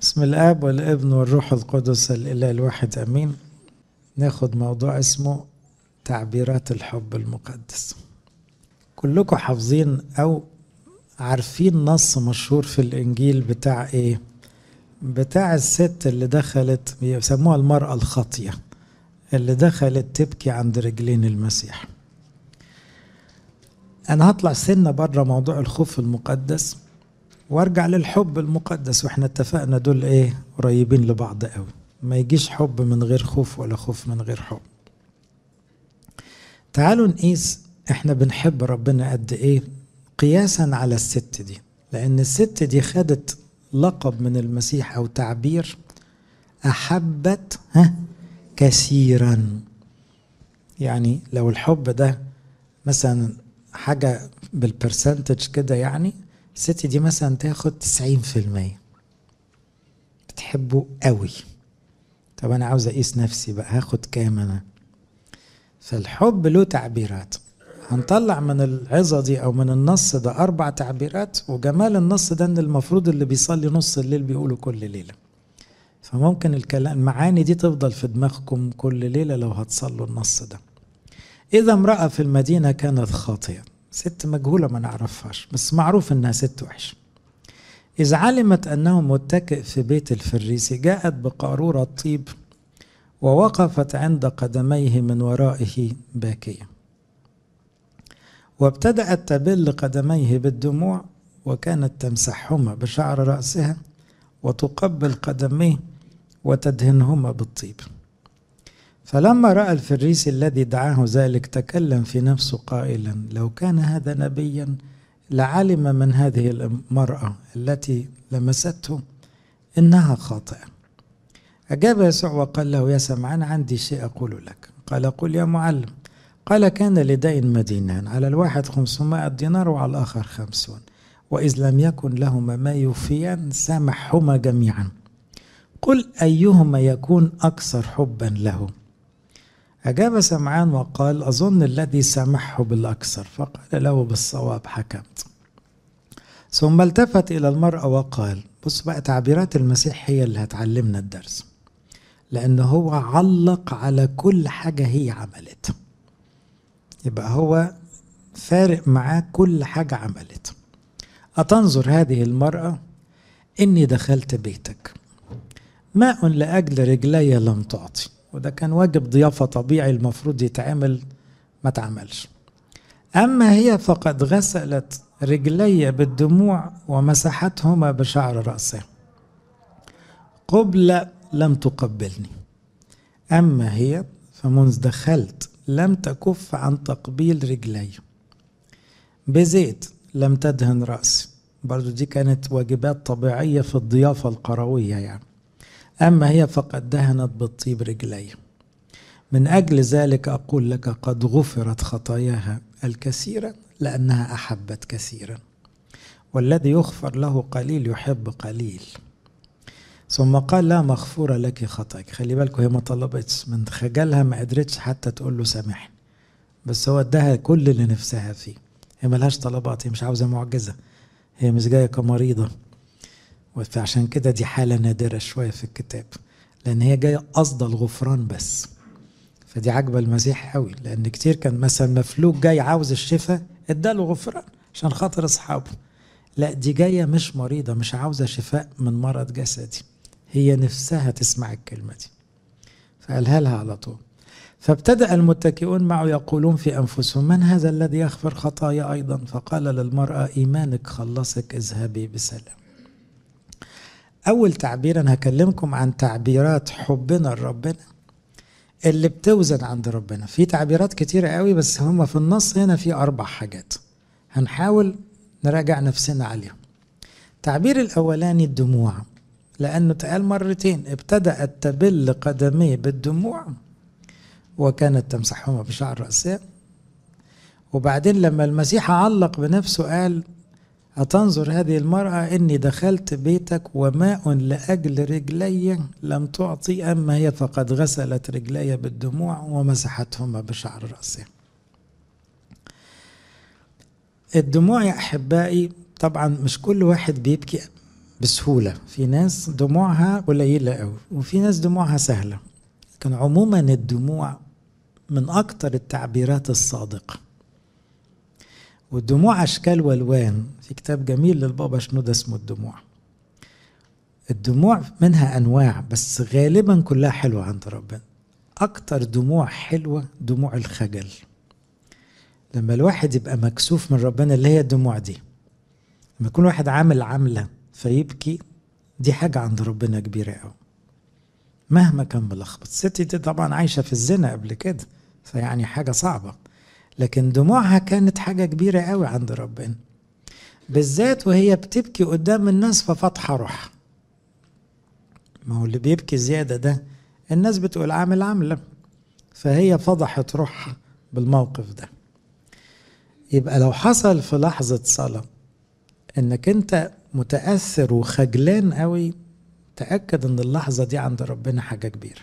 بسم الآب والابن والروح القدس الإله الواحد آمين. ناخد موضوع اسمه تعبيرات الحب المقدس. كلكم حافظين أو عارفين نص مشهور في الإنجيل بتاع إيه؟ بتاع الست اللي دخلت بيسموها المرأة الخاطية اللي دخلت تبكي عند رجلين المسيح. أنا هطلع سنة بره موضوع الخوف المقدس. وارجع للحب المقدس. وإحنا اتفقنا دول إيه؟ قريبين لبعض قوي. ما يجيش حب من غير خوف ولا خوف من غير حب. تعالوا نقيس إحنا بنحب ربنا قد إيه قياسا على الست دي. لأن الست دي خدت لقب من المسيح أو تعبير أحبت ها كثيرا. يعني لو الحب ده مثلا حاجة بالبرسنتج كده يعني الست دي مثلا تاخد 90% بتحبه قوي. طب أنا عاوز أقيس نفسي بقى هاخد كام أنا؟ فالحب له تعبيرات. هنطلع من العظة دي أو من النص ده أربع تعبيرات وجمال النص ده إن المفروض اللي بيصلي نص الليل بيقوله كل ليلة. فممكن الكلام المعاني دي تفضل في دماغكم كل ليلة لو هتصلوا النص ده. إذا امرأة في المدينة كانت خاطئة. ست مجهولة ما نعرفهاش بس معروف إنها ست وحشة إذ علمت أنه متكئ في بيت الفريسي جاءت بقارورة طيب ووقفت عند قدميه من ورائه باكية. وابتدأت تبل قدميه بالدموع وكانت تمسحهما بشعر رأسها وتقبل قدميه وتدهنهما بالطيب. فلما رأى الفريسي الذي دعاه ذلك تكلم في نفسه قائلا لو كان هذا نبيا لعلم من هذه المرأة التي لمسته إنها خاطئة. أجاب يسوع وقال له يا سمعان عندي شيء أقول لك. قال قل يا معلم. قال كان لدين مدينان على الواحد خمسمائة دينار وعلى الآخر خمسون وإذ لم يكن لهما ما يوفيان سامحهما جميعا. قل أيهما يكون أكثر حبا له أجاب سمعان وقال أظن الذي سامحه بالأكثر. فقال له بالصواب حكمت. ثم التفت إلى المرأة وقال بص بقى تعبيرات المسيح هي اللي هتعلمنا الدرس لأنه هو علق على كل حاجة هي عملتها يبقى هو فارق معاه كل حاجة عملت. أتنظر هذه المرأة إني دخلت بيتك. ماء لأجل رجلي لم تعطي. وده كان واجب ضيافة طبيعي المفروض يتعمل ما تعملش. أما هي فقد غسلت رجلي بالدموع ومسحتهما بشعر رأسها قبل لم تقبلني. أما هي فمنذ دخلت لم تكف عن تقبيل رجلي. بزيت لم تدهن رأسي. برضو دي كانت واجبات طبيعية في الضيافة القروية يعني. أما هي فقد دهنت بالطيب رجلي. من أجل ذلك أقول لك قد غفرت خطاياها الكثيرة لأنها أحبت كثيرا. والذي يغفر له قليل يحب قليل. ثم قال لا مغفورة لك خطاك. خلي بالكم هي ما طلبتش. من خجلها ما قدرتش حتى تقول له سامحني. بس هو اداها كل اللي نفسها فيه. هي ملهاش طلبات. هي مش عاوزة معجزة. هي مش جاية كمريضة. فعشان كده دي حالة نادرة شوية في الكتاب لأن هي جاية قصد الغفران بس. فدي عجبة المسيح قوي لأن كتير كان مثلا مفلوج جاي عاوز الشفاء اداله غفران عشان خاطر أصحابه. لا دي جاية مش مريضة مش عاوزة شفاء من مرض جسدي. هي نفسها تسمع الكلمة دي. فقالها لها على طول. فابتدأ المتكئون معه يقولون في أنفسهم من هذا الذي يغفر خطايا أيضا؟ فقال للمرأة إيمانك خلصك اذهبي بسلام. أول تعبير أنا هكلمكم عن تعبيرات حبنا لربنا اللي بتوزن عند ربنا. في تعبيرات كتيرة قوي بس هما في النص هنا في أربع حاجات. هنحاول نراجع نفسنا عليهم. التعبير الأولاني الدموع. لأنه اتقال مرتين ابتدأت تبل قدميه بالدموع وكانت تمسحهما بشعر رأسها وبعدين لما المسيح علق بنفسه قال أتنظر هذه المرأة إني دخلت بيتك وماء لأجل رجلي لم تعطي أما هي فقد غسلت رجلي بالدموع ومسحتهما بشعر رأسها الدموع يا أحبائي طبعا مش كل واحد بيبكي بسهولة. في ناس دموعها قليلة قوي وفي ناس دموعها سهلة. لكن عموما الدموع من أكتر التعبيرات الصادقة. والدموع أشكال وألوان. في كتاب جميل للبابا شنودة اسمه الدموع. الدموع منها أنواع بس غالبا كلها حلوة عند ربنا. أكتر دموع حلوة دموع الخجل. لما الواحد يبقى مكسوف من ربنا اللي هي الدموع دي. لما يكون واحد عامل عملة فيبكي دي حاجة عند ربنا كبيرة أوي. مهما كان ملخبط. الست دي طبعا عايشة في الزنا قبل كده فيعني حاجة صعبة. لكن دموعها كانت حاجة كبيرة قوي عند ربنا. بالذات وهي بتبكي قدام الناس ففاتحة روحها. ما هو اللي بيبكي زيادة ده الناس بتقول عامل عاملة. فهي فضحت روحها بالموقف ده. يبقى لو حصل في لحظة صلاة إنك أنت متأثر وخجلان قوي تأكد إن اللحظة دي عند ربنا حاجة كبيرة.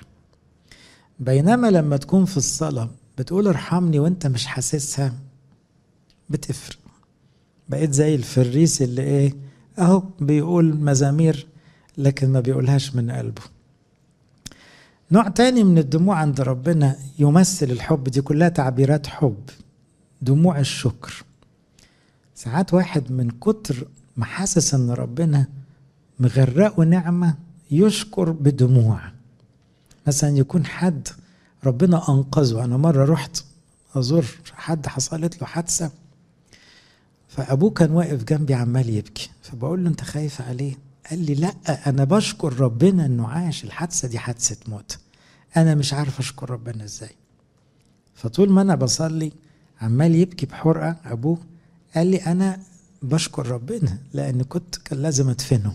بينما لما تكون في الصلاة بتقول ارحمني وانت مش حاسسها؟ بتفرق. بقيت زي الفريس اللي إيه اهو بيقول مزامير لكن ما بيقولهاش من قلبه. نوع تاني من الدموع عند ربنا يمثل الحب دي كلها تعبيرات حب دموع الشكر. ساعات واحد من كتر ما حاسس ان ربنا مغرقه نعمة يشكر بدموع. مثلا يكون حد ربنا أنقذه. أنا مرة رحت أزور حد حصلت له حادثة فأبوه كان واقف جنبي عمال يبكي. فبقول له أنت خايف عليه؟ قال لي لأ أنا بشكر ربنا إنه عاش. الحادثة دي حادثة موت. أنا مش عارف أشكر ربنا إزاي. فطول ما أنا بصلي عمال يبكي بحرقة أبوه قال لي أنا بشكر ربنا لأن كنت كان لازم أدفنه.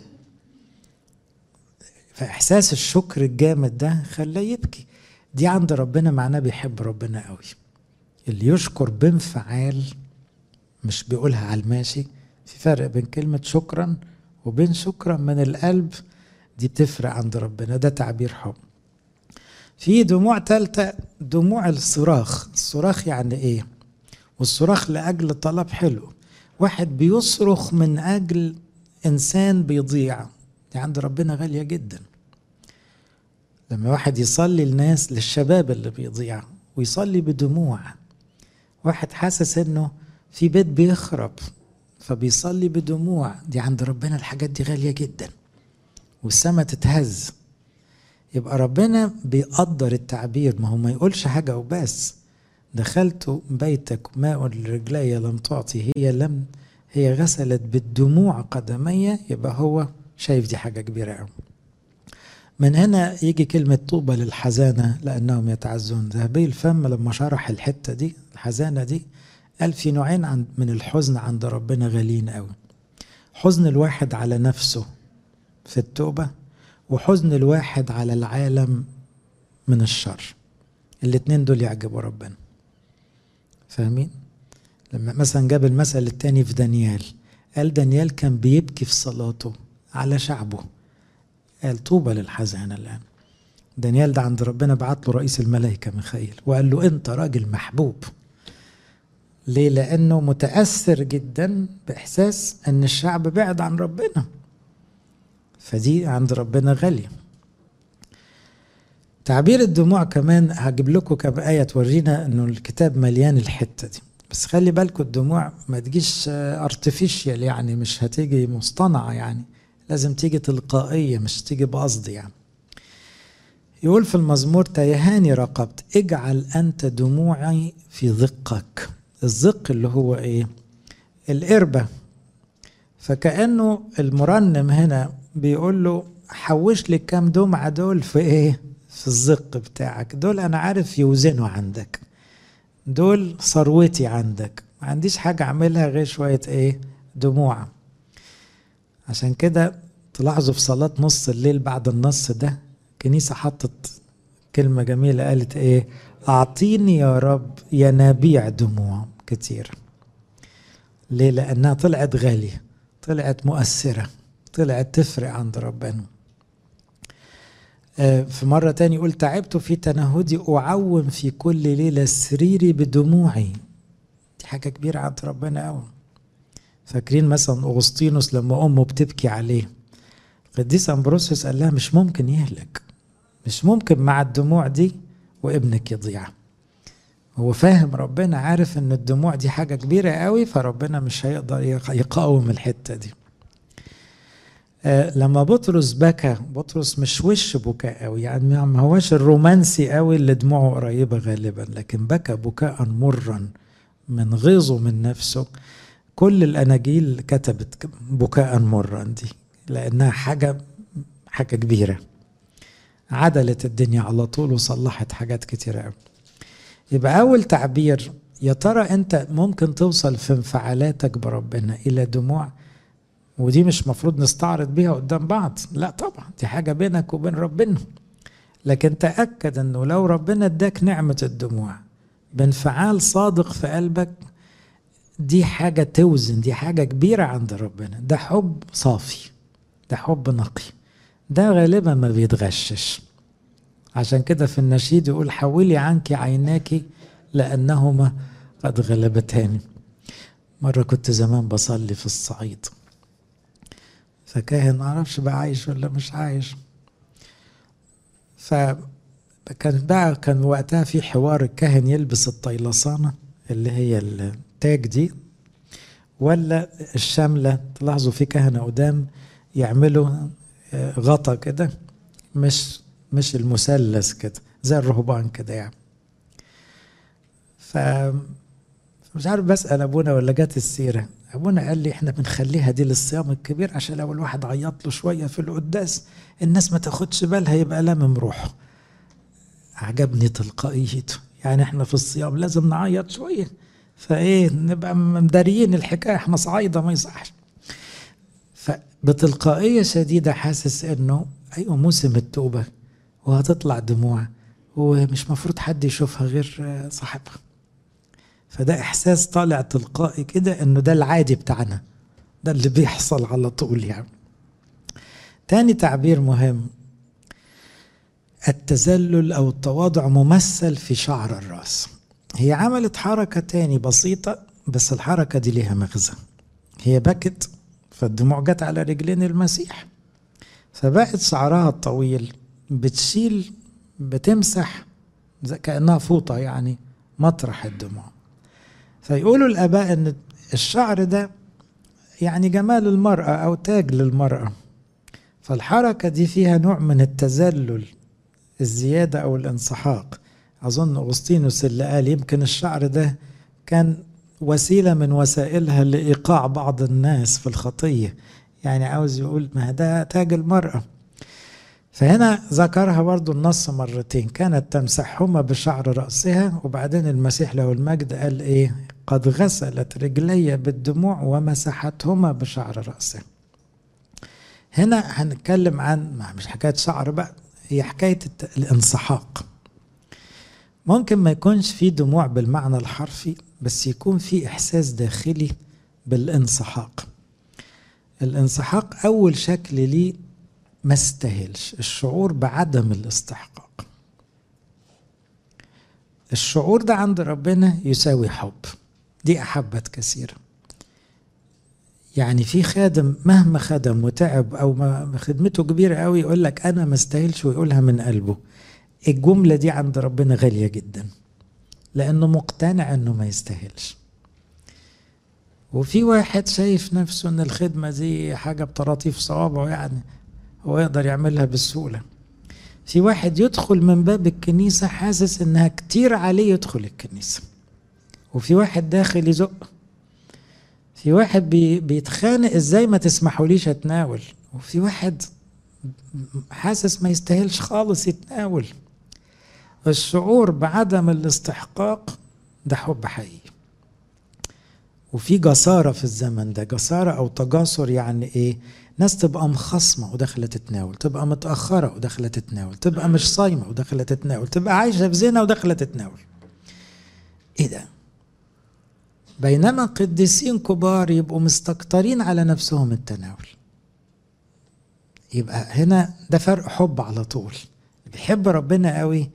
فإحساس الشكر الجامد ده خلاه يبكي. دي عند ربنا معناه بيحب ربنا قوي. اللي يشكر بانفعال مش بيقولها على الماشي في فرق بين كلمة شكرا وبين شكرا من القلب دي بتفرق عند ربنا ده تعبير حب. في دموع تالتة دموع الصراخ. الصراخ يعني إيه؟ والصراخ لأجل طلب حلو. واحد بيصرخ من أجل إنسان بيضيع. دي عند ربنا غالية جدا. لما واحد يصلي الناس للشباب اللي بيضيع ويصلي بدموع واحد حاسس إنه في بيت بيخرب فبيصلي بدموع. دي عند ربنا الحاجات دي غالية جدا والسما تتهز. يبقى ربنا بيقدر التعبير ما هو ما يقولش حاجة وبس. دخلت بيتك ماء لرجلي لم تعطي هي لم هي غسلت بالدموع قدمي يبقى هو شايف دي حاجة كبيرة قوي من هنا يجي كلمة طوبى للحزانة لأنهم يتعزون. ذهبي الفم لما شرح الحتة دي الحزانة دي قال في نوعين عند من الحزن عند ربنا غاليين قوي. حزن الواحد على نفسه في التوبة وحزن الواحد على العالم من الشر. الاتنين دول يعجبوا ربنا. فاهمين؟ لما مثلا جاب المثل التاني في دانيال. قال دانيال كان بيبكي في صلاته على شعبه. قال طوبى للحزانة الآن. دانيال ده عند ربنا بعت له رئيس الملائكة ميخائيل وقال له أنت راجل محبوب. ليه؟ لأنه متأثر جدا بإحساس أن الشعب بعد عن ربنا. فدي عند ربنا غالية. تعبير الدموع كمان هجيب لكم كم آية تورينا أنه الكتاب مليان الحتة دي. بس خلي بالكم الدموع ما تجيش ارتفيشيال يعني مش هتيجي مصطنعة يعني. لازم تيجي تلقائية مش تيجي بقصد يعني. يقول في المزمور تيهاني رقبت اجعل أنت دموعي في ذقك. الزق اللي هو إيه؟ القربة. فكأنه المرنم هنا بيقول له حوش لي كام دمعة دول في إيه؟ في الزق بتاعك. دول أنا عارف يوزنوا عندك. دول ثروتي عندك. ما عنديش حاجة أعملها غير شوية إيه؟ دموع. عشان كده تلاحظوا في صلاة نص الليل بعد النص ده الكنيسة حطت كلمة جميلة قالت إيه؟ أعطيني يا رب ينابيع دموع كتير. ليه؟ لأنها طلعت غالية طلعت مؤثرة طلعت تفرق عند ربنا. في مرة تاني يقول تعبت في تنهدي أعوم في كل ليلة سريري بدموعي. دي حاجة كبيرة عند ربنا أوي. فاكرين مثلا أغسطينوس لما أمه بتبكي عليه؟ قديس أمبروسيوس قال لها مش ممكن يهلك. مش ممكن مع الدموع دي وابنك يضيع. هو فاهم ربنا عارف إن الدموع دي حاجة كبيرة قوي فربنا مش هيقدر يقاوم الحتة دي. آه لما بطرس بكى بطرس مش وش بكاء قوي يعني ما هوش الرومانسي قوي اللي دموعه قريبة غالبا لكن بكى بكاء مرا من غيظه من نفسه. كل الأناجيل كتبت بكاء مرا دي لأنها حاجة حاجة كبيرة. عدلت الدنيا على طول وصلحت حاجات كتيرة قوي يبقى أول تعبير يا ترى أنت ممكن توصل في انفعالاتك بربنا إلى دموع ودي مش مفروض نستعرض بيها قدام بعض. لا طبعا دي حاجة بينك وبين ربنا. لكن تأكد أنه لو ربنا اداك نعمة الدموع بانفعال صادق في قلبك دي حاجة توزن دي حاجة كبيرة عند ربنا. ده حب صافي ده حب نقي. ده غالبا ما بيتغشش. عشان كده في النشيد يقول حولي عنك عيناك لأنهما قد غلبتاني مرة كنت زمان بصلي في الصعيد. فكاهن معرفش بقى عايش ولا مش عايش. فكان بقى كان وقتها في حوار الكاهن يلبس الطيلسانة اللي هي التاج دي ولا الشاملة تلاحظوا في كهنة قدام يعملوا غطا كده مش مش المثلث كده زي الرهبان كده يعني. ف مش عارف بسأل أبونا ولا جت السيرة. أبونا قال لي إحنا بنخليها دي للصيام الكبير عشان لو الواحد عيط له شوية في القداس الناس ما تاخدش بالها يبقى لامم روحه عجبني تلقائيته. يعني إحنا في الصيام لازم نعيط شوية. فإيه نبقى مداريين الحكاية إحنا صعايدة ما يصحش. فبتلقائية شديدة حاسس إنه أيوة موسم التوبة وهتطلع دموع ومش مفروض حد يشوفها غير صاحبها. فده إحساس طالع تلقائي كده إنه ده العادي بتاعنا ده اللي بيحصل على طول يعني. تاني تعبير مهم التذلل أو التواضع ممثل في شعر الرأس. هي عملت حركة تاني بسيطة بس الحركة دي ليها مغزى. هي بكت فالدموع جت على رجلين المسيح. فبقت شعرها الطويل بتشيل بتمسح كأنها فوطة يعني مطرح الدموع. فيقولوا الآباء إن الشعر ده يعني جمال المرأة أو تاج للمرأة. فالحركة دي فيها نوع من التذلل الزيادة أو الانسحاق. أظن أغسطينوس اللي قال يمكن الشعر ده كان وسيلة من وسائلها لإيقاع بعض الناس في الخطية. يعني عاوز يقول ما ده تاج المرأة. فهنا ذكرها برضو النص مرتين. كانت تمسحهما بشعر رأسها وبعدين المسيح له المجد قال إيه؟ قد غسلت رجلي بالدموع ومسحتهما بشعر رأسها هنا هنتكلم عن مش حكاية شعر بقى هي حكاية الانسحاق. ممكن ما يكونش في دموع بالمعنى الحرفي بس يكون في إحساس داخلي بالانسحاق. الانسحاق أول شكل ليه ما استاهلش الشعور بعدم الاستحقاق. الشعور ده عند ربنا يساوي حب دي أحبت كثيرا يعني في خادم مهما خدم وتعب أو ما خدمته كبيرة قوي يقول لك أنا ما استاهلش ويقولها من قلبه. الجملة دي عند ربنا غالية جدا لأنه مقتنع أنه ما يستاهلش. وفي واحد شايف نفسه أن الخدمة دي حاجة بطراطيف صوابعه يعني هو يقدر يعملها بسهولة. في واحد يدخل من باب الكنيسة حاسس إنها كتير عليه يدخل الكنيسة. وفي واحد داخل يزق. في واحد بي بيتخانق إزاي ما تسمحوليش أتناول. وفي واحد حاسس ما يستاهلش خالص يتناول. الشعور بعدم الاستحقاق ده حب حقيقي. وفي جسارة في الزمن ده جسارة أو تجاسر يعني إيه؟ ناس تبقى مخصمة وداخلة تتناول تبقى متأخرة وداخلة تتناول تبقى مش صايمة وداخلة تتناول تبقى عايشة في زنا وداخلة تتناول. إيه ده؟ بينما قديسين كبار يبقوا مستكترين على نفسهم التناول. يبقى هنا ده فرق حب على طول. بيحب ربنا قوي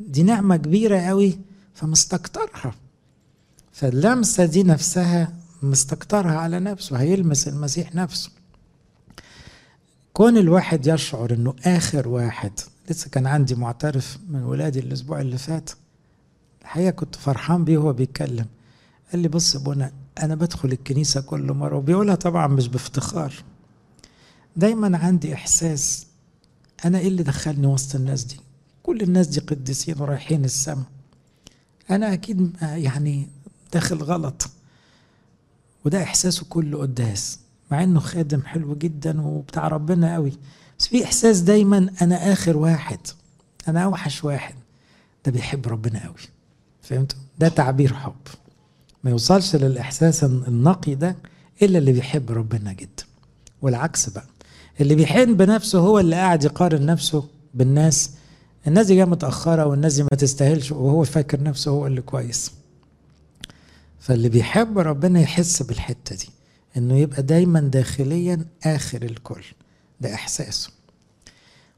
دي نعمة كبيرة قوي فمستكترها. فاللمسة دي نفسها مستكترها على نفسه هيلمس المسيح نفسه. كون الواحد يشعر إنه آخر واحد لسه كان عندي معترف من ولادي الأسبوع اللي فات الحقيقة كنت فرحان بيه وهو بيتكلم. قال لي بص ابونا أنا بدخل الكنيسة كل مرة. وبيقولها طبعا مش بافتخار. دايما عندي إحساس أنا إيه اللي دخلني وسط الناس دي؟ كل الناس دي قديسين ورايحين السماء أنا أكيد يعني داخل غلط. وده إحساسه كله قداس مع إنه خادم حلو جدا وبتاع ربنا قوي. بس في إحساس دايما أنا آخر واحد أنا أوحش واحد. ده بيحب ربنا قوي. فهمتوا؟ ده تعبير حب. ما يوصلش للإحساس النقي ده إلا اللي بيحب ربنا جدا. والعكس بقى اللي بيحن بنفسه هو اللي قاعد يقارن نفسه بالناس الناس دي جاية متأخرة والناس دي ما تستاهلش وهو فاكر نفسه هو اللي كويس. فاللي بيحب ربنا يحس بالحتة دي إنه يبقى دايما داخليا آخر الكل. ده إحساسه.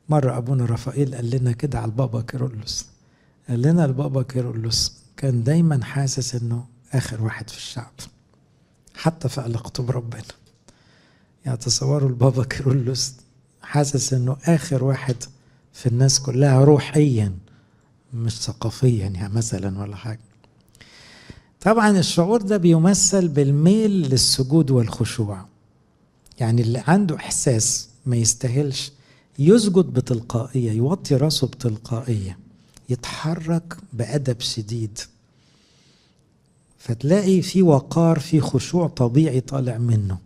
مرة أبونا رفائيل قال لنا كده على البابا كيرلس. قال لنا البابا كيرلس كان دايما حاسس إنه آخر واحد في الشعب حتى في علاقته بربنا. يعني تصوروا البابا كيرلس حاسس إنه آخر واحد في الناس كلها روحيا مش ثقافيا يعني مثلا ولا حاجة. طبعا الشعور ده بيمثل بالميل للسجود والخشوع. يعني اللي عنده إحساس ما يستاهلش يسجد بتلقائية يوطي راسه بتلقائية يتحرك بأدب شديد. فتلاقي في وقار في خشوع طبيعي طالع منه.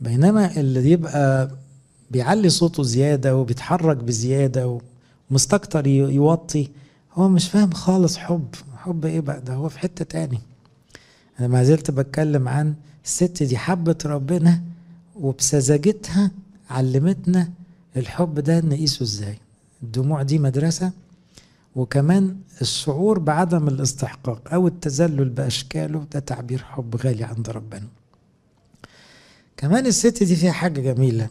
بينما اللي يبقى بيعلي صوته زيادة وبيتحرك بزيادة ومستكتر يوطي. هو مش فاهم خالص حب. حب إيه بقى؟ ده هو في حتة تاني. أنا ما زلت بتكلم عن الست دي حبت ربنا وبسذاجتها علمتنا الحب ده نقيسه إزاي. الدموع دي مدرسة وكمان الشعور بعدم الاستحقاق أو التذلل بأشكاله ده تعبير حب غالي عند ربنا. كمان الست دي فيها حاجة جميلة.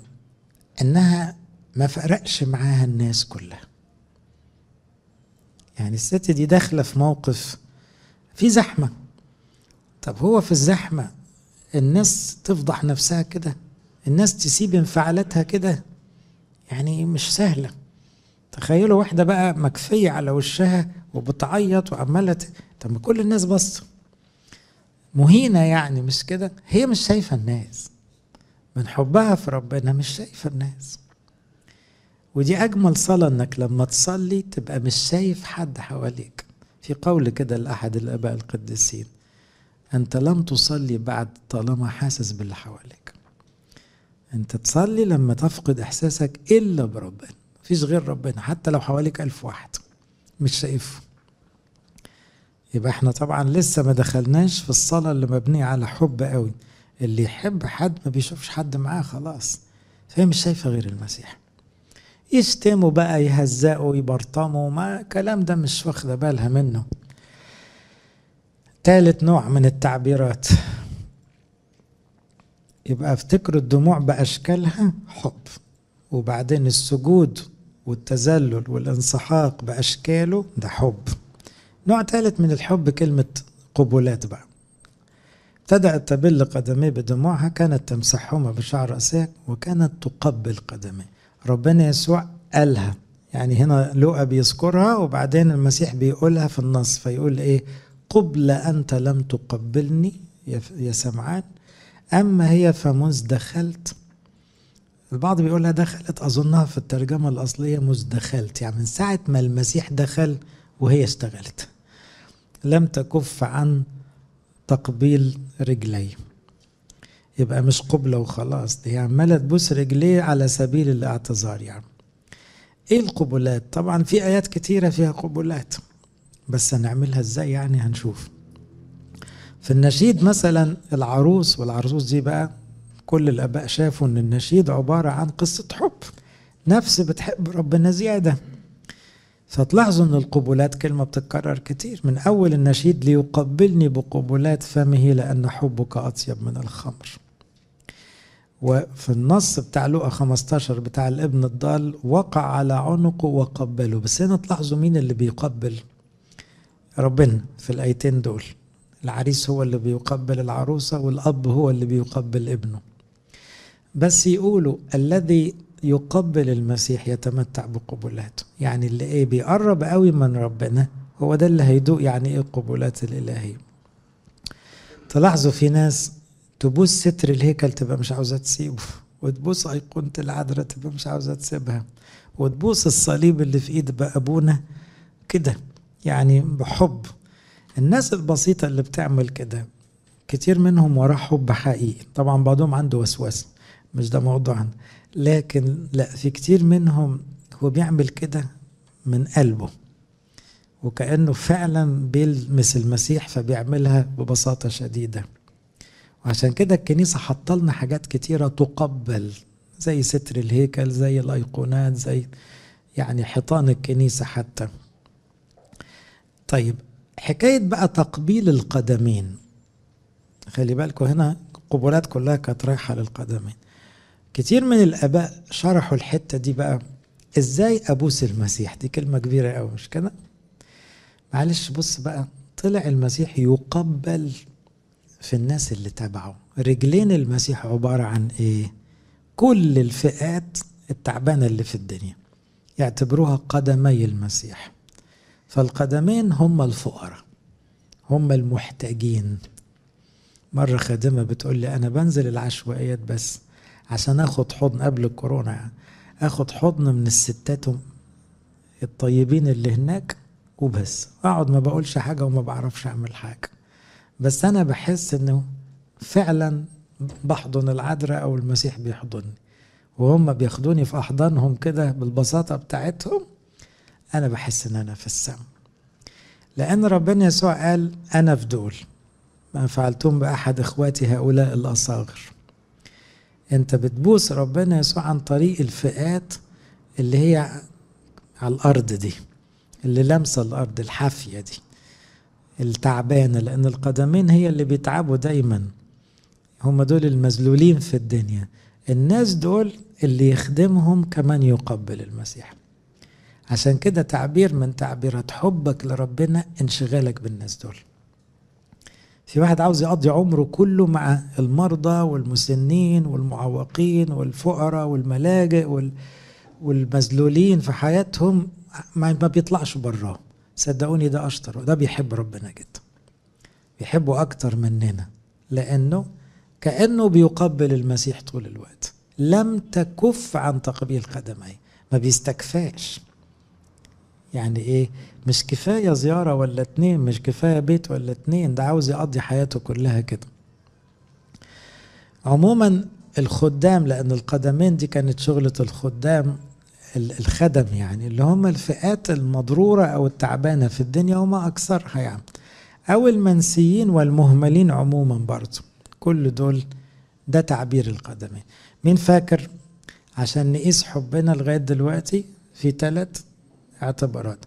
إنها ما فرقش معاها الناس كلها. يعني الست دي داخلة في موقف في زحمة. طب هو في الزحمة الناس تفضح نفسها كده؟ الناس تسيب انفعالاتها كده؟ يعني مش سهلة. تخيلوا واحدة بقى مكفية على وشها وبتعيط وعمالة طب كل الناس بص مهينة يعني مش كده؟ هي مش شايفة الناس. من حبها في ربنا مش شايفة الناس. ودي أجمل صلاة إنك لما تصلي تبقى مش شايف حد حواليك. في قول كده لأحد الآباء القديسين أنت لم تصلي بعد طالما حاسس باللي حواليك. أنت تصلي لما تفقد إحساسك إلا بربنا. مفيش غير ربنا حتى لو حواليك ألف واحد. مش شايفه. يبقى إحنا طبعا لسه ما دخلناش في الصلاة اللي مبنية على حب قوي. اللي يحب حد ما بيشوفش حد معاه خلاص. فهي مش شايفة غير المسيح. يشتموا بقى يهزقوا يبرطموا ما كلام ده مش واخدة بالها منه. ثالث نوع من التعبيرات. يبقى افتكروا الدموع بأشكالها حب وبعدين السجود والتذلل والانسحاق بأشكاله ده حب. نوع ثالث من الحب كلمة قبولات بقى. ابتدأت تبل قدميه بدموعها كانت تمسحهما بشعر رأسها وكانت تقبل قدميه ربنا يسوع قالها. يعني هنا لوقا بيذكرها وبعدين المسيح بيقولها في النص فيقول إيه؟ قبل أنت لم تقبلني يا سمعان أما هي فمذ دخلت. البعض بيقولها دخلت أظنها في الترجمة الأصلية مذ دخلت. يعني من ساعة ما المسيح دخل وهي اشتغلت. لم تكف عن تقبيل رجلي. يبقى مش قبلة وخلاص دي عمالة تبوس رجليه على سبيل الاعتذار يعني. إيه القبلات؟ طبعا في آيات كتيرة فيها قبلات بس هنعملها إزاي يعني؟ هنشوف. في النشيد مثلا العروس والعروس دي بقى كل الأباء شافوا إن النشيد عبارة عن قصة حب. نفس بتحب ربنا زيادة. فتلاحظوا أن القبلات كلمة بتتكرر كتير. من أول النشيد ليقبلني بقبلات فمه لأن حبك أطيب من الخمر. وفي النص بتاع لوقا 15 بتاع الابن الضال وقع على عنقه وقبله. بس هنا تلاحظوا مين اللي بيقبل؟ ربنا في الآيتين دول. العريس هو اللي بيقبل العروسة والأب هو اللي بيقبل ابنه. بس يقولوا الذي يقبل المسيح يتمتع بقبلاته يعني اللي إيه بيقرب قوي من ربنا هو ده اللي هيدوق يعني إيه القبولات الإلهية. تلاحظوا في ناس تبوس ستر الهيكل تبقى مش عاوزة تسيبه وتبوس أيقونة العذراء تبقى مش عاوزة تسيبها وتبوس الصليب اللي في إيد بقى ابونا كده يعني بحب. الناس البسيطة اللي بتعمل كده كتير منهم وراه حب حقيقي. طبعا بعضهم عنده وسواس مش ده موضوعنا. لكن لا في كتير منهم هو بيعمل كده من قلبه وكأنه فعلا بيلمس المسيح فبيعملها ببساطة شديدة. وعشان كده الكنيسة حطلنا حاجات كتيرة تقبل زي ستر الهيكل زي الأيقونات زي يعني حيطان الكنيسة حتى. طيب حكاية بقى تقبيل القدمين. خلي بالكم هنا القبولات كلها كانت رايحة للقدمين. كتير من الآباء شرحوا الحتة دي بقى. إزاي أبوس المسيح؟ دي كلمة كبيرة قوي مش كده؟ معلش بص بقى طلع المسيح يقبل في الناس اللي تبعه. رجلين المسيح عبارة عن إيه؟ كل الفئات التعبانة اللي في الدنيا يعتبروها قدمي المسيح. فالقدمين هم الفقراء هم المحتاجين. مرة خادمة بتقول لي أنا بنزل العشوائيات بس عشان آخد حضن قبل الكورونا يعني. آخد حضن من الستات الطيبين اللي هناك وبس. أقعد ما بقولش حاجة وما بعرفش أعمل حاجة. بس أنا بحس إنه فعلا بحضن العذراء أو المسيح بيحضني. وهم بياخدوني في أحضانهم كده بالبساطة بتاعتهم أنا بحس إن أنا في السماء لأن ربنا يسوع قال أنا في دول ما فعلتم بأحد إخواتي هؤلاء الأصاغر. انت بتبوس ربنا يسوع عن طريق الفئات اللي هي على الأرض دي اللي لامسة الأرض الحافية دي التعبانة لأن القدمين هي اللي بيتعبوا دايما. هم دول المذلولين في الدنيا. الناس دول اللي يخدمهم كمان يقبل المسيح. عشان كده تعبير من تعبيرات حبك لربنا انشغالك بالناس دول. في واحد عاوز يقضي عمره كله مع المرضى والمسنين والمعوقين والفقراء والملاجئ وال والمذلولين في حياتهم ما بيطلعش براه. صدقوني ده أشطر وده بيحب ربنا جدا. بيحبه أكتر مننا لأنه كأنه بيقبل المسيح طول الوقت. لم تكف عن تقبيل قدميه. ما بيستكفاش. يعني إيه مش كفاية زيارة ولا اتنين مش كفاية بيت ولا اتنين ده عاوز يقضي حياته كلها كده. عموما الخدام لأن القدمين دي كانت شغلة الخدام الخدم يعني اللي هم الفئات المضرورة أو التعبانة في الدنيا وما أكثرها يعني. أو المنسيين والمهملين عموما برضه كل دول ده تعبير القدمين. مين فاكر؟ عشان نقيس حبنا لغاية دلوقتي في ثلاث اعتبارات.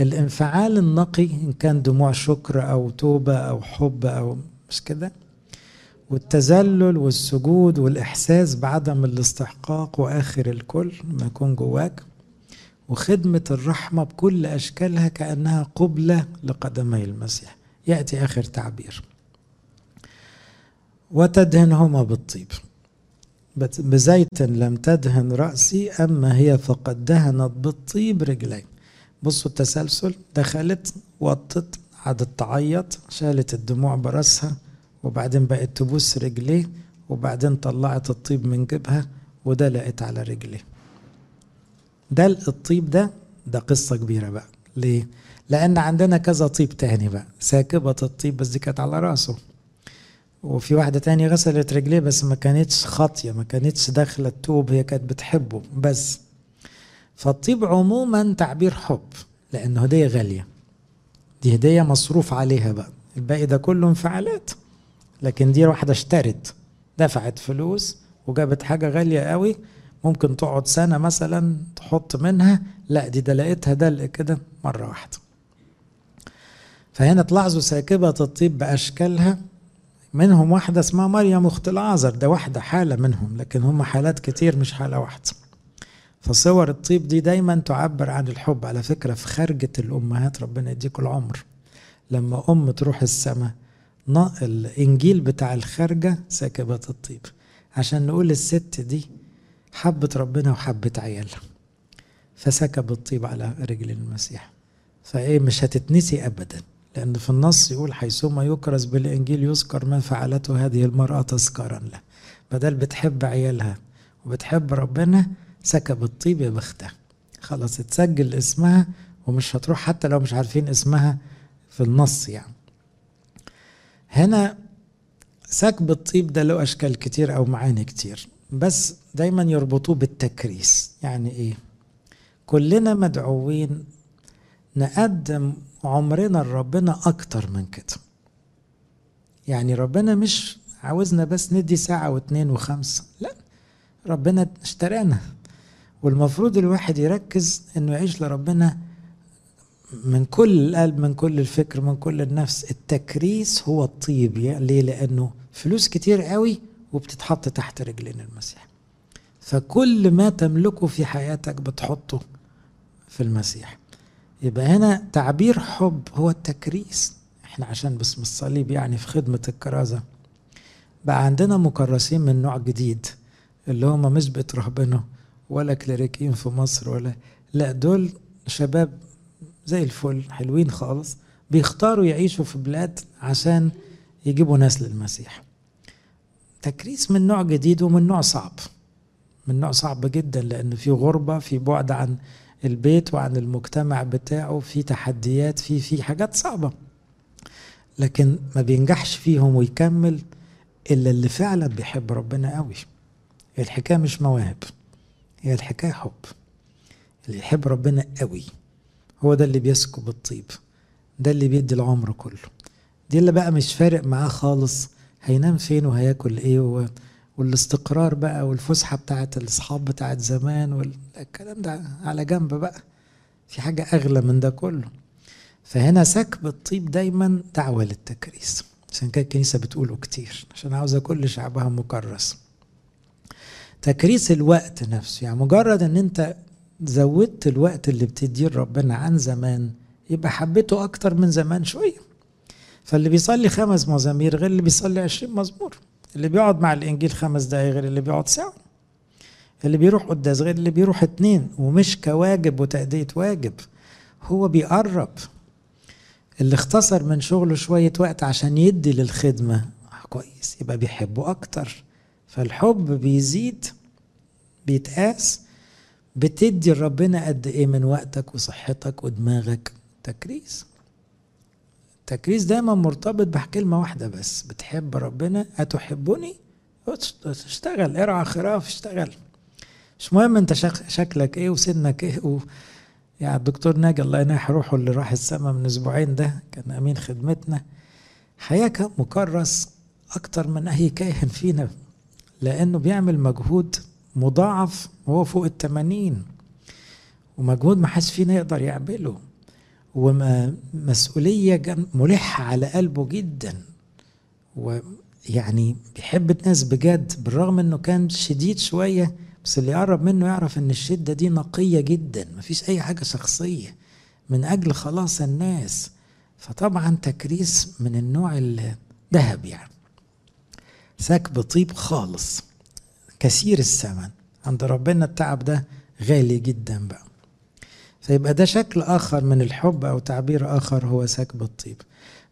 الانفعال النقي إن كان دموع شكر أو توبة أو حب أو مش كده والتذلل والسجود والإحساس بعدم الاستحقاق وآخر الكل ما يكون جواك وخدمة الرحمة بكل أشكالها كأنها قبلة لقدمي المسيح. يأتي آخر تعبير. وتدهنهما بالطيب. بزيت لم تدهن رأسي أما هي فقد دهنت بالطيب رجلي. بصوا التسلسل دخلت وطت قعدت تعيط شالت الدموع براسها وبعدين بقت تبوس رجليه وبعدين طلعت الطيب من جيبها وده لقيت على رجليه ده الطيب ده ده قصة كبيرة بقى. ليه؟ لأن عندنا كذا طيب تاني بقى. ساكبة الطيب بس دي كانت على رأسه. وفي واحدة تانية غسلت رجليه بس ما كانتش خاطية ما كانتش داخلة التوب هي كانت بتحبه. بس فالطيب عموما تعبير حب لأنه هدية غالية. دي هدية مصروف عليها بقى. الباقي ده كله انفعالات. لكن دي واحدة اشترت دفعت فلوس وجابت حاجة غالية قوي ممكن تقعد سنة مثلا تحط منها. لا دي ده لقيتها دلق كده مرة واحدة. فهنا تلاحظوا ساكبة الطيب بأشكالها. منهم واحدة اسمها مريم أخت العازر ده واحدة حالة منهم لكن هم حالات كتير مش حالة واحدة. فصور الطيب دي دايما تعبر عن الحب. على فكرة في خرجة الأمهات ربنا يديكوا العمر. لما أم تروح السماء الإنجيل بتاع الخارجة ساكبة الطيب. عشان نقول الست دي حبت ربنا وحبت عيالها. فسكب الطيب على رجل المسيح. فإيه مش هتتنسي ابدا. لأن في النص يقول حيثما يكرز بالإنجيل يذكر ما فعلته هذه المرأة تذكارا له. بدل بتحب عيالها وبتحب ربنا سكب الطيب يا بختها خلاص اتسجل اسمها ومش هتروح حتى لو مش عارفين اسمها في النص يعني. هنا سكب الطيب ده له أشكال كتير أو معاني كتير بس دايما يربطوه بالتكريس. يعني إيه؟ كلنا مدعوين نقدم عمرنا لربنا أكتر من كده. يعني ربنا مش عاوزنا بس ندي ساعة واتنين وخمسة لا ربنا اشترانا. والمفروض الواحد يركز إنه يعيش لربنا من كل القلب من كل الفكر من كل النفس. التكريس هو الطيب. ليه؟ لأنه فلوس كتير قوي وبتتحط تحت رجلين المسيح. فكل ما تملكه في حياتك بتحطه في المسيح. يبقى هنا تعبير حب هو التكريس. إحنا عشان باسم الصليب يعني في خدمة الكرازة. بقى عندنا مكرسين من نوع جديد اللي هم مش بيترهبنوا. ولا كليريكيين في مصر ولا لا دول شباب زي الفل حلوين خالص. بيختاروا يعيشوا في بلاد عشان يجيبوا ناس للمسيح. تكريس من نوع جديد ومن نوع صعب. من نوع صعب جدا لأن في غربة في بعد عن البيت وعن المجتمع بتاعه في تحديات في في حاجات صعبة. لكن ما بينجحش فيهم ويكمل إلا اللي فعلا بيحب ربنا قوي. الحكاية مش مواهب. هي الحكاية حب. اللي يحب ربنا قوي هو ده اللي بيسكب الطيب. ده اللي بيدي العمر كله. دي اللي بقى مش فارق معاه خالص هينام فين وهياكل إيه و... والاستقرار بقى والفسحة بتاعت الأصحاب بتاعت زمان والكلام ده على جنب بقى. في حاجة أغلى من ده كله. فهنا سكب الطيب دايما دعوة للتكريس. عشان كده الكنيسة بتقوله كتير عشان عاوزة كل شعبها مكرس. تكريس الوقت نفسه. يعني مجرد إن أنت زودت الوقت اللي بتديه لربنا عن زمان يبقى حبيته أكتر من زمان شوية. فاللي بيصلي خمس مزامير غير اللي بيصلي عشرين مزمور. اللي بيقعد مع الإنجيل خمس دقايق غير اللي بيقعد ساعة. اللي بيروح قداس غير اللي بيروح اتنين. ومش كواجب وتأدية واجب. هو بيقرب. اللي اختصر من شغله شوية وقت عشان يدي للخدمة كويس. يبقى بيحبه أكتر. فالحب بيزيد بيتقاس بتدي لربنا قد إيه من وقتك وصحتك ودماغك. تكريس. التكريس دايما مرتبط بكلمة واحدة بس بتحب ربنا؟ أتحبني؟ اشتغل ارعى خراف اشتغل. مش مهم أنت شكلك إيه وسنك إيه و... يعني الدكتور ناجي الله يناح روحه اللي راح السما من أسبوعين ده كان أمين خدمتنا. حياة مكرس أكتر من أي كاهن فينا. لأنه بيعمل مجهود مضاعف وهو فوق التمانين. ومجهود ما حدش فينا يقدر يعمله. ومسؤولية ملحة على قلبه جدا. ويعني بيحب الناس بجد بالرغم إنه كان شديد شوية بس اللي يقرب منه يعرف إن الشدة دي نقية جدا. مفيش أي حاجة شخصية. من أجل خلاص الناس. فطبعا تكريس من النوع الذهب يعني. سكب طيب خالص. كثير الثمن عند ربنا التعب ده غالي جدا بقى. فيبقى ده شكل آخر من الحب أو تعبير آخر هو سكب الطيب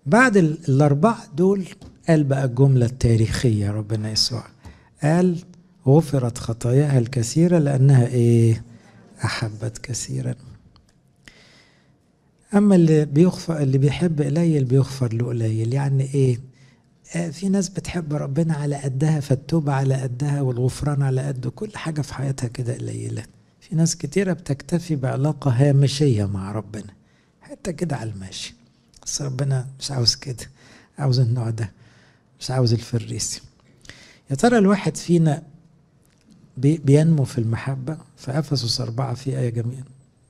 بعد الأربعة دول قال بقى الجملة التاريخية ربنا يسوع. قال غفرت خطاياها الكثيرة لأنها إيه؟ أحبت كثيرا. أما اللي بيغفر اللي بيحب قليل بيغفر له قليل. يعني إيه؟ في ناس بتحب ربنا على قدها فالتوبة على قدها والغفران على قده كل حاجة في حياتها كده قليلة. في ناس كتيرة بتكتفي بعلاقة هامشية مع ربنا حتى كده على الماشي بس ربنا مش عاوز كده عاوز النوع ده مش عاوز الفريسي. يا ترى الواحد فينا بينمو في المحبة؟ في أفسس أربعة في آية جميلة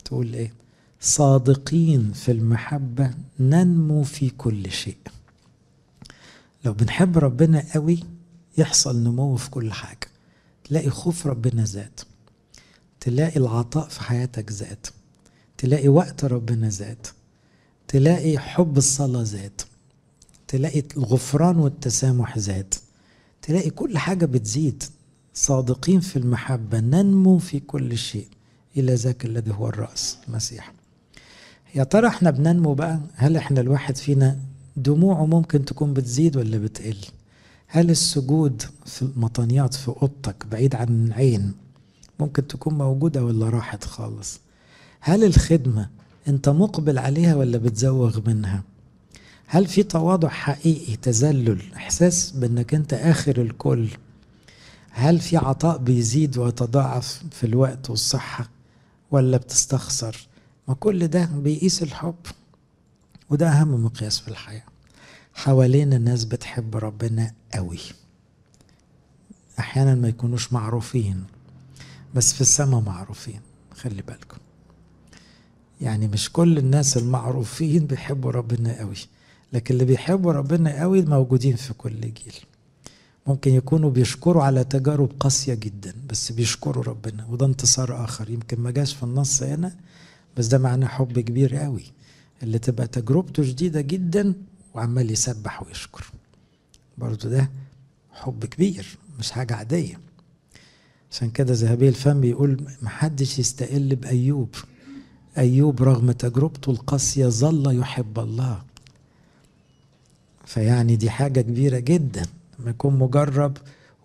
تقول إيه؟ صادقين في المحبة ننمو في كل شيء. لو بنحب ربنا قوي يحصل نمو في كل حاجة. تلاقي خوف ربنا زاد. تلاقي العطاء في حياتك زاد. تلاقي وقت ربنا زاد. تلاقي حب الصلاة زاد. تلاقي الغفران والتسامح زاد. تلاقي كل حاجة بتزيد. صادقين في المحبة ننمو في كل شيء. إلى ذاك الذي هو الرأس المسيح. يا ترى إحنا بننمو بقى؟ هل إحنا الواحد فينا دموعه ممكن تكون بتزيد ولا بتقل؟ هل السجود في المطانيات في أوضتك بعيد عن العين ممكن تكون موجودة ولا راحت خالص؟ هل الخدمة أنت مقبل عليها ولا بتزوغ منها؟ هل في تواضع حقيقي تذلل إحساس بأنك أنت آخر الكل؟ هل في عطاء بيزيد ويتضاعف في الوقت والصحة ولا بتستخسر؟ ما كل ده بيقيس الحب وده أهم مقياس في الحياة. حوالينا الناس بتحب ربنا قوي. أحيانا ما يكونوش معروفين بس في السماء معروفين. خلي بالكم. يعني مش كل الناس المعروفين بيحبوا ربنا قوي لكن اللي بيحبوا ربنا قوي موجودين في كل جيل. ممكن يكونوا بيشكروا على تجارب قاسية جدا بس بيشكروا ربنا وده انتصار آخر. يمكن ما جاش في النص هنا بس ده معناه حب كبير قوي. اللي تبقى تجربته شديدة جدا وعمال يسبح ويشكر. برضو ده حب كبير مش حاجة عادية. عشان كده ذهبي الفم بيقول محدش يستقل بأيوب. أيوب رغم تجربته القاسية ظل يحب الله. فيعني دي حاجة كبيرة جدا. لما يكون مجرب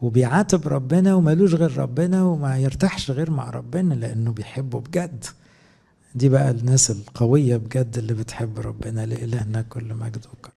وبيعاتب ربنا ومالوش غير ربنا وما يرتاحش غير مع ربنا لأنه بيحبه بجد. دي بقى الناس القوية بجد اللي بتحب ربنا لإلهنا كل مجد وكرم.